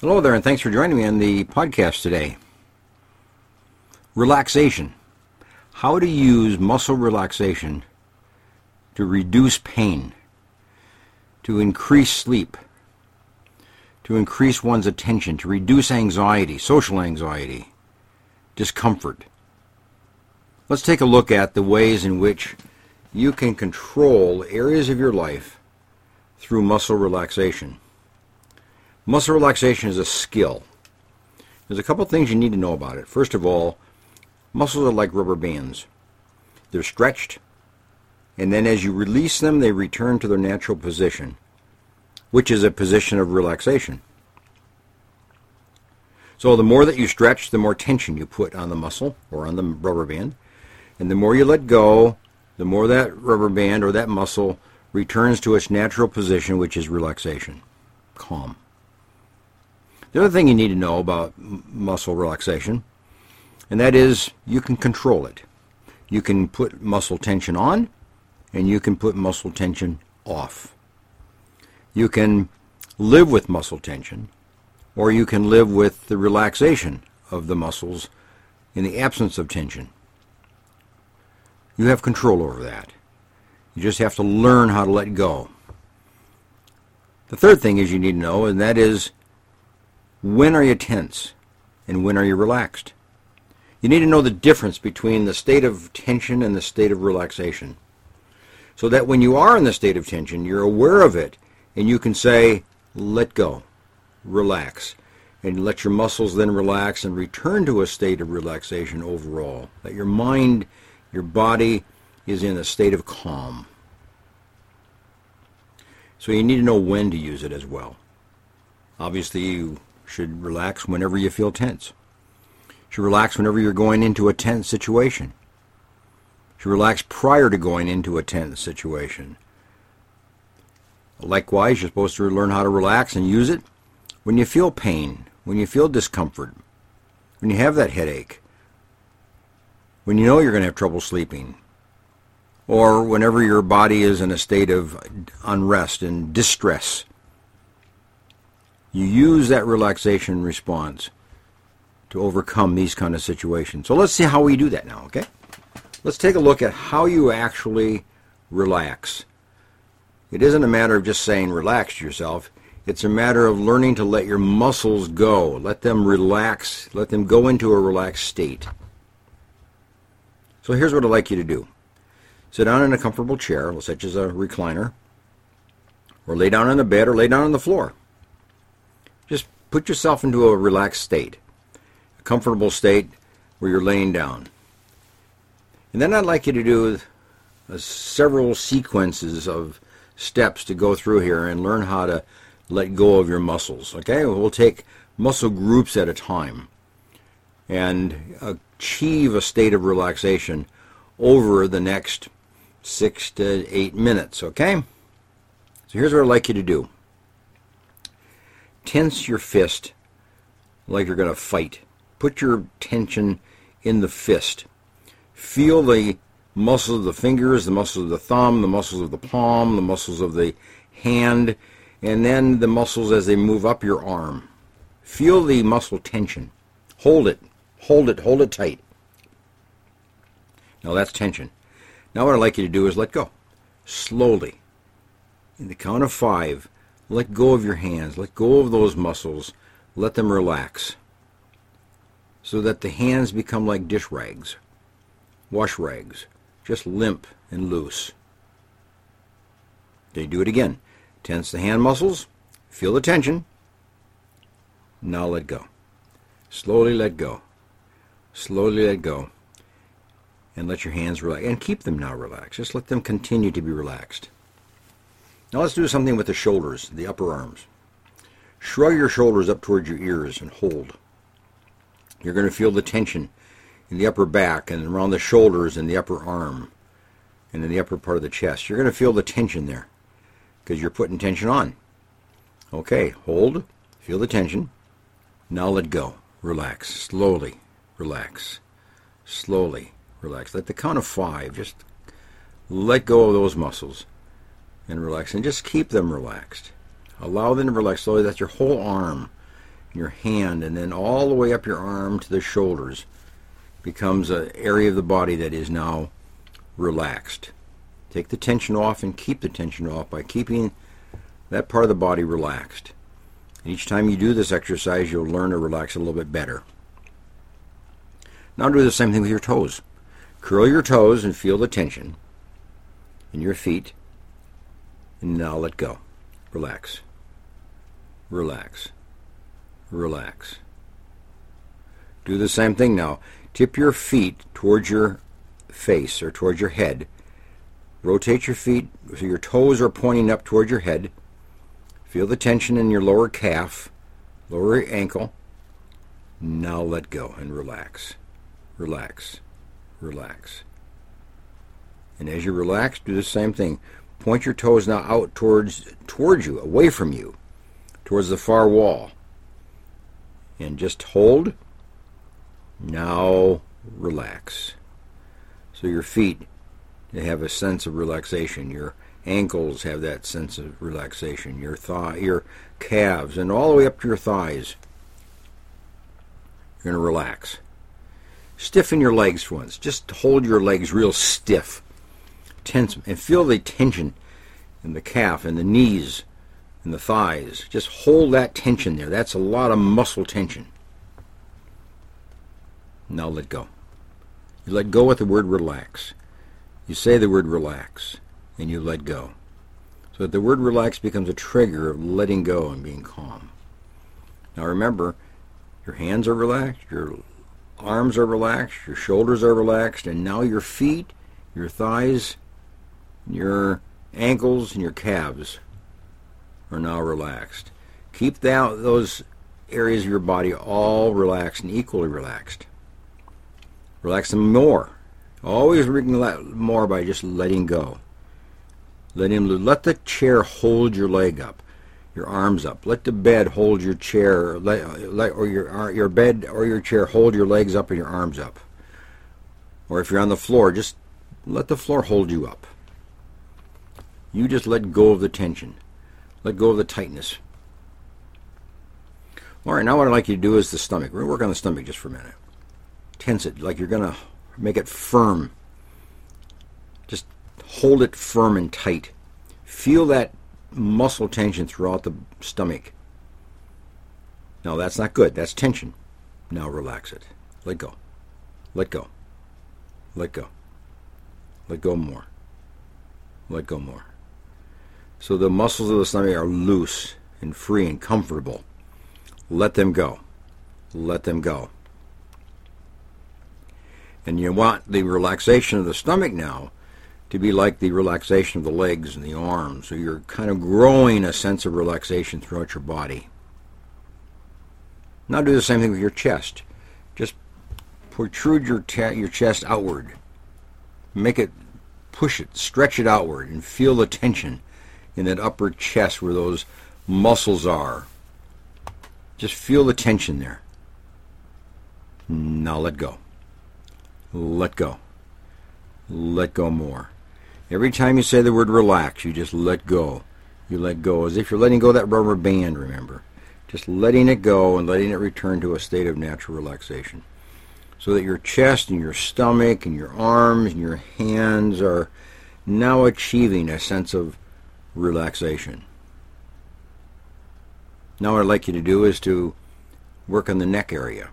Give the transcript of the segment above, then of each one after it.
Hello there, and thanks for joining me on the podcast today. Relaxation. How to use muscle relaxation to reduce pain, to increase sleep, to increase one's attention, to reduce anxiety, social anxiety, discomfort. Let's take a look at the ways in which you can control areas of your life through muscle relaxation. Muscle relaxation is a skill. There's a couple things you need to know about it. First of all, muscles are like rubber bands. They're stretched, and then as you release them, they return to their natural position, which is a position of relaxation. So the more that you stretch, the more tension you put on the muscle or on the rubber band. And the more you let go, the more that rubber band or that muscle returns to its natural position, which is relaxation, calm. The other thing you need to know about muscle relaxation, and that is you can control it. You can put muscle tension on, and you can put muscle tension off. You can live with muscle tension, or you can live with the relaxation of the muscles in the absence of tension. You have control over that. You just have to learn how to let go. The third thing is you need to know, and that is when are you tense and when are you relaxed? You need to know the difference between the state of tension and the state of relaxation. So that when you are in the state of tension, you're aware of it and you can say, let go, relax, and let your muscles then relax and return to a state of relaxation overall. That your mind, your body is in a state of calm. So you need to know when to use it as well. Obviously, you should relax whenever you feel tense. Should relax whenever you're going into a tense situation. Should relax prior to going into a tense situation. Likewise, you're supposed to learn how to relax and use it when you feel pain, when you feel discomfort, when you have that headache, when you know you're going to have trouble sleeping, or whenever your body is in a state of unrest and distress you use that relaxation response to overcome these kind of situations. So let's see how we do that now, okay? Let's take a look at how you actually relax. It isn't a matter of just saying relax yourself. It's a matter of learning to let your muscles go. Let them relax. Let them go into a relaxed state. So here's what I'd like you to do. Sit down in a comfortable chair, such as a recliner, or lay down on the bed or lay down on the floor. Just put yourself into a relaxed state, a comfortable state where you're laying down. And then I'd like you to do several sequences of steps to go through here and learn how to let go of your muscles. Okay, we'll take muscle groups at a time and achieve a state of relaxation over the next six to eight minutes. Okay, so here's what I'd like you to do tense your fist like you're going to fight. Put your tension in the fist. Feel the muscles of the fingers, the muscles of the thumb, the muscles of the palm, the muscles of the hand, and then the muscles as they move up your arm. Feel the muscle tension. Hold it. Hold it. Hold it tight. Now that's tension. Now what I'd like you to do is let go. Slowly. In the count of five, let go of your hands. Let go of those muscles. Let them relax. So that the hands become like dish rags, wash rags, just limp and loose. They do it again. Tense the hand muscles. Feel the tension. Now let go. Slowly let go. Slowly let go. And let your hands relax. And keep them now relaxed. Just let them continue to be relaxed. Now let's do something with the shoulders, the upper arms. Shrug your shoulders up towards your ears and hold. You're going to feel the tension in the upper back and around the shoulders and the upper arm and in the upper part of the chest. You're going to feel the tension there because you're putting tension on. Okay, hold, feel the tension. Now let go. Relax. Slowly relax. Slowly relax. Let the count of five just let go of those muscles and relax. And just keep them relaxed. Allow them to relax slowly. That's your whole arm, your hand, and then all the way up your arm to the shoulders becomes an area of the body that is now relaxed. Take the tension off and keep the tension off by keeping that part of the body relaxed. And each time you do this exercise, you'll learn to relax a little bit better. Now do the same thing with your toes. Curl your toes and feel the tension in your feet. And now let go. Relax. Relax. Relax. Do the same thing now. Tip your feet towards your face or towards your head. Rotate your feet so your toes are pointing up towards your head. Feel the tension in your lower calf, lower ankle. Now let go and relax. Relax. Relax. And as you relax, do the same thing. Point your toes now out towards towards you, away from you, towards the far wall. And just hold. Now relax. So your feet they have a sense of relaxation. Your ankles have that sense of relaxation. Your thigh, your calves, and all the way up to your thighs. You're going to relax. Stiffen your legs once. Just hold your legs real stiff. Tense and feel the tension in the calf and the knees and the thighs. Just hold that tension there. That's a lot of muscle tension. Now let go. You let go with the word relax. You say the word relax and you let go. So that the word relax becomes a trigger of letting go and being calm. Now remember, your hands are relaxed, your arms are relaxed, your shoulders are relaxed, and now your feet, your thighs, your ankles, and your calves are now relaxed. Keep that, those areas of your body all relaxed and equally relaxed. Relax them more. Always relax more by just letting go. Let him let the chair hold your leg up, your arms up. Let the bed hold your chair, let, let, or your uh, your bed or your chair hold your legs up and your arms up. Or if you're on the floor, just let the floor hold you up. You just let go of the tension. Let go of the tightness. All right, now what I'd like you to do is the stomach. We're going to work on the stomach just for a minute tense it like you're going to make it firm. Just hold it firm and tight. Feel that muscle tension throughout the stomach. No, that's not good. That's tension. Now relax it. Let go. Let go. Let go. Let go more. Let go more. So the muscles of the stomach are loose and free and comfortable. Let them go. Let them go. And you want the relaxation of the stomach now to be like the relaxation of the legs and the arms. So you're kind of growing a sense of relaxation throughout your body. Now do the same thing with your chest. Just protrude your, your chest outward. Make it, push it, stretch it outward, and feel the tension in that upper chest where those muscles are. Just feel the tension there. Now let go let go. Let go more. Every time you say the word relax, you just let go. You let go as if you're letting go that rubber band, remember. Just letting it go and letting it return to a state of natural relaxation. So that your chest and your stomach and your arms and your hands are now achieving a sense of relaxation. Now what I'd like you to do is to work on the neck area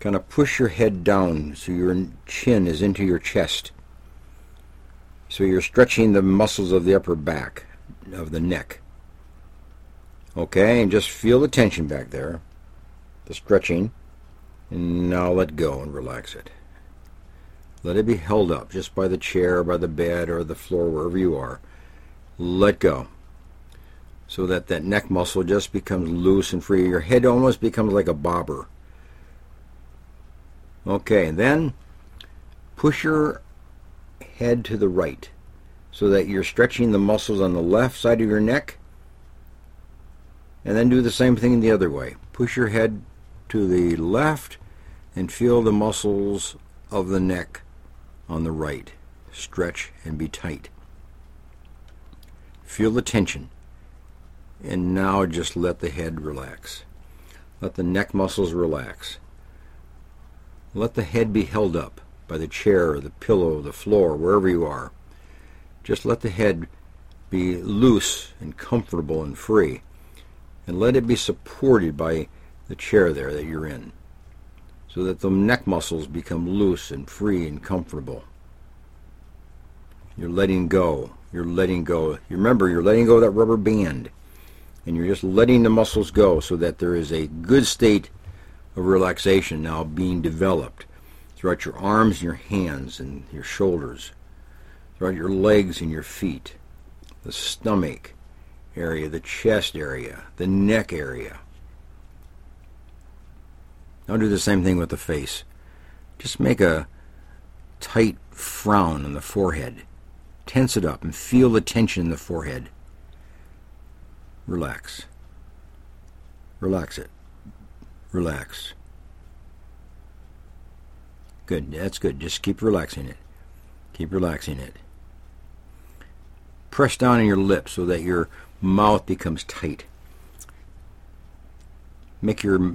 kind of push your head down so your chin is into your chest. So you're stretching the muscles of the upper back, of the neck. Okay, and just feel the tension back there, the stretching, and now let go and relax it. Let it be held up just by the chair, by the bed, or the floor, wherever you are. Let go. So that that neck muscle just becomes loose and free. Your head almost becomes like a bobber. Okay, then push your head to the right so that you're stretching the muscles on the left side of your neck. And then do the same thing the other way. Push your head to the left and feel the muscles of the neck on the right. Stretch and be tight. Feel the tension. And now just let the head relax. Let the neck muscles relax. Let the head be held up by the chair, or the pillow, the floor, wherever you are. Just let the head be loose and comfortable and free. And let it be supported by the chair there that you're in so that the neck muscles become loose and free and comfortable. You're letting go. You're letting go. You remember, you're letting go of that rubber band. And you're just letting the muscles go so that there is a good state of relaxation now being developed throughout your arms and your hands and your shoulders, throughout your legs and your feet, the stomach area, the chest area, the neck area. Now do the same thing with the face. Just make a tight frown on the forehead. Tense it up and feel the tension in the forehead. Relax. Relax it. Relax. Good. That's good. Just keep relaxing it. Keep relaxing it. Press down on your lips so that your mouth becomes tight. Make your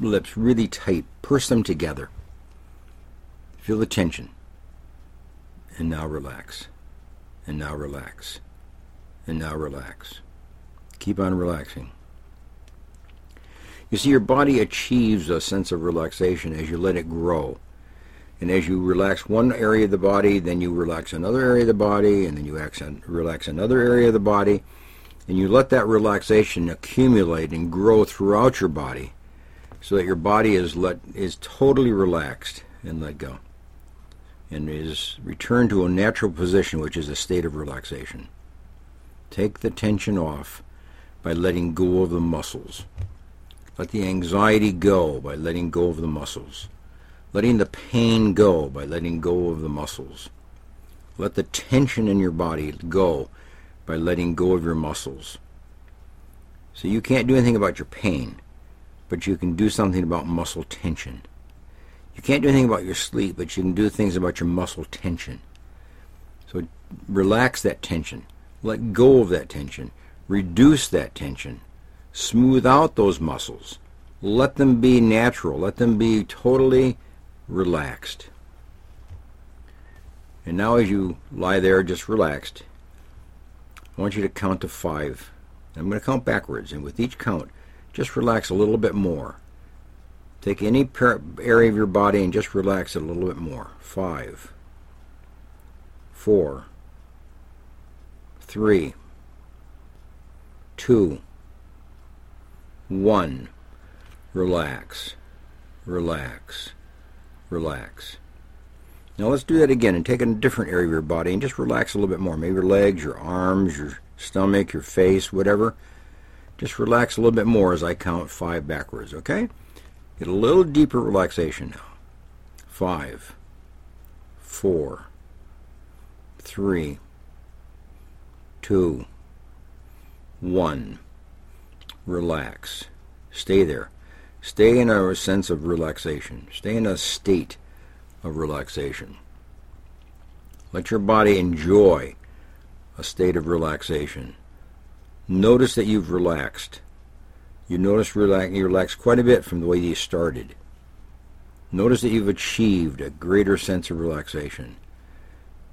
lips really tight. Purse them together. Feel the tension. And now relax. And now relax. And now relax. Keep on relaxing. You see, your body achieves a sense of relaxation as you let it grow. And as you relax one area of the body, then you relax another area of the body, and then you relax another area of the body, and you let that relaxation accumulate and grow throughout your body so that your body is let is totally relaxed and let go and is returned to a natural position which is a state of relaxation. Take the tension off by letting go of the muscles. Let the anxiety go by letting go of the muscles. Letting the pain go by letting go of the muscles. Let the tension in your body go by letting go of your muscles. So you can't do anything about your pain but you can do something about muscle tension. You can't do anything about your sleep, but you can do things about your muscle tension. So relax that tension. Let go of that tension. Reduce that tension. Smooth out those muscles. Let them be natural. Let them be totally relaxed. And now as you lie there just relaxed, I want you to count to five. I'm going to count backwards, and with each count, just relax a little bit more. Take any area of your body and just relax it a little bit more. Five, four, three, two, one. Relax, relax, relax. Now let's do that again and take a different area of your body and just relax a little bit more. Maybe your legs, your arms, your stomach, your face, whatever. Just relax a little bit more as I count five backwards, okay? Get a little deeper relaxation now. Five, four, three, two, one. Relax. Stay there. Stay in a sense of relaxation. Stay in a state of relaxation. Let your body enjoy a state of relaxation. Notice that you've relaxed. You notice you relax quite a bit from the way you started. Notice that you've achieved a greater sense of relaxation.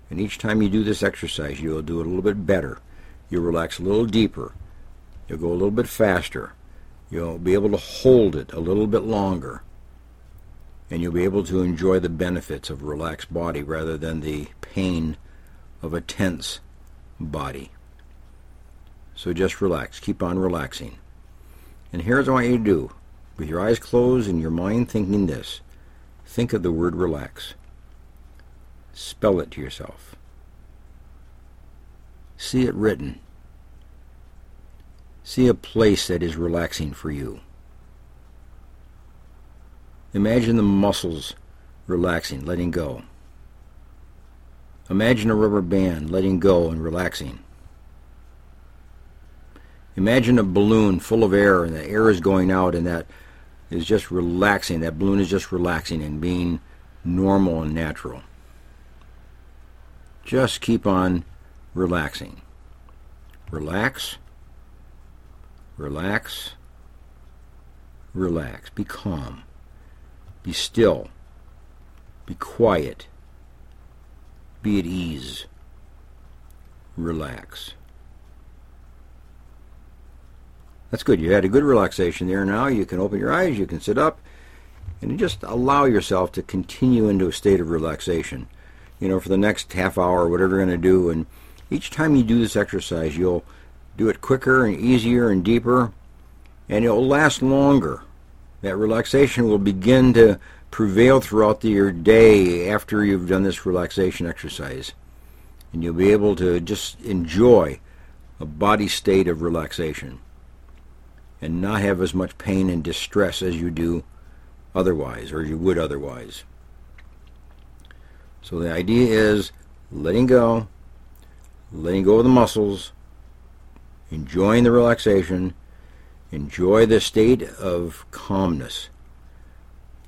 And each time you do this exercise, you'll do it a little bit better. You'll relax a little deeper. You'll go a little bit faster. You'll be able to hold it a little bit longer. And you'll be able to enjoy the benefits of a relaxed body rather than the pain of a tense body. So just relax. Keep on relaxing. And here's what I want you to do. With your eyes closed and your mind thinking this, think of the word relax. Spell it to yourself. See it written. See a place that is relaxing for you. Imagine the muscles relaxing, letting go. Imagine a rubber band letting go and relaxing. Imagine a balloon full of air and the air is going out and that is just relaxing. That balloon is just relaxing and being normal and natural. Just keep on relaxing. Relax. Relax. relax. Be calm. Be still. Be quiet. Be at ease. Relax. That's good. You had a good relaxation there now. You can open your eyes, you can sit up, and just allow yourself to continue into a state of relaxation. You know, for the next half hour, whatever you're going to do, and each time you do this exercise, you'll do it quicker and easier and deeper, and it'll last longer. That relaxation will begin to prevail throughout the, your day after you've done this relaxation exercise. And you'll be able to just enjoy a body state of relaxation and not have as much pain and distress as you do otherwise, or you would otherwise. So the idea is letting go, letting go of the muscles, enjoying the relaxation, enjoy the state of calmness,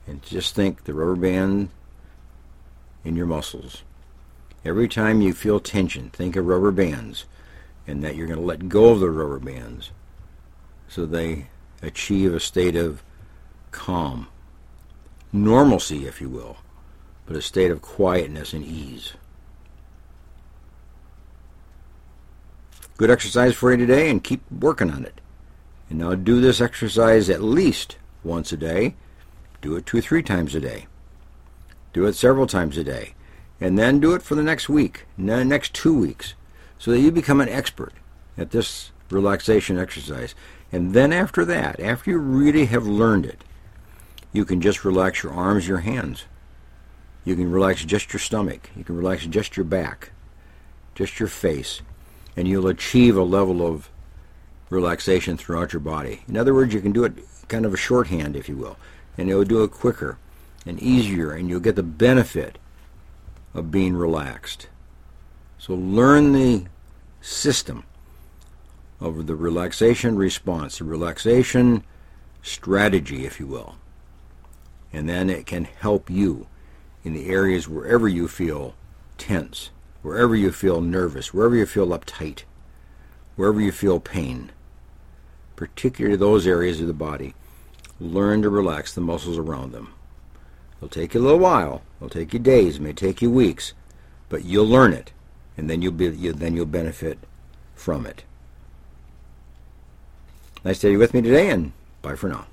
and just think the rubber band in your muscles. Every time you feel tension, think of rubber bands and that you're going to let go of the rubber bands so they achieve a state of calm, normalcy, if you will, but a state of quietness and ease. Good exercise for you today and keep working on it. And now do this exercise at least once a day. Do it two or three times a day. Do it several times a day. And then do it for the next week, the next two weeks, so that you become an expert at this relaxation exercise. And then after that, after you really have learned it, you can just relax your arms, your hands. You can relax just your stomach. You can relax just your back, just your face, and you'll achieve a level of relaxation throughout your body. In other words, you can do it kind of a shorthand, if you will, and it'll do it quicker and easier, and you'll get the benefit of being relaxed. So learn the system of the relaxation response, the relaxation strategy, if you will. And then it can help you in the areas wherever you feel tense, wherever you feel nervous, wherever you feel uptight, wherever you feel pain, particularly those areas of the body. Learn to relax the muscles around them. It'll take you a little while. It'll take you days. It may take you weeks, but you'll learn it, and then you'll be you, then you'll benefit from it. Nice to have you with me today, and bye for now.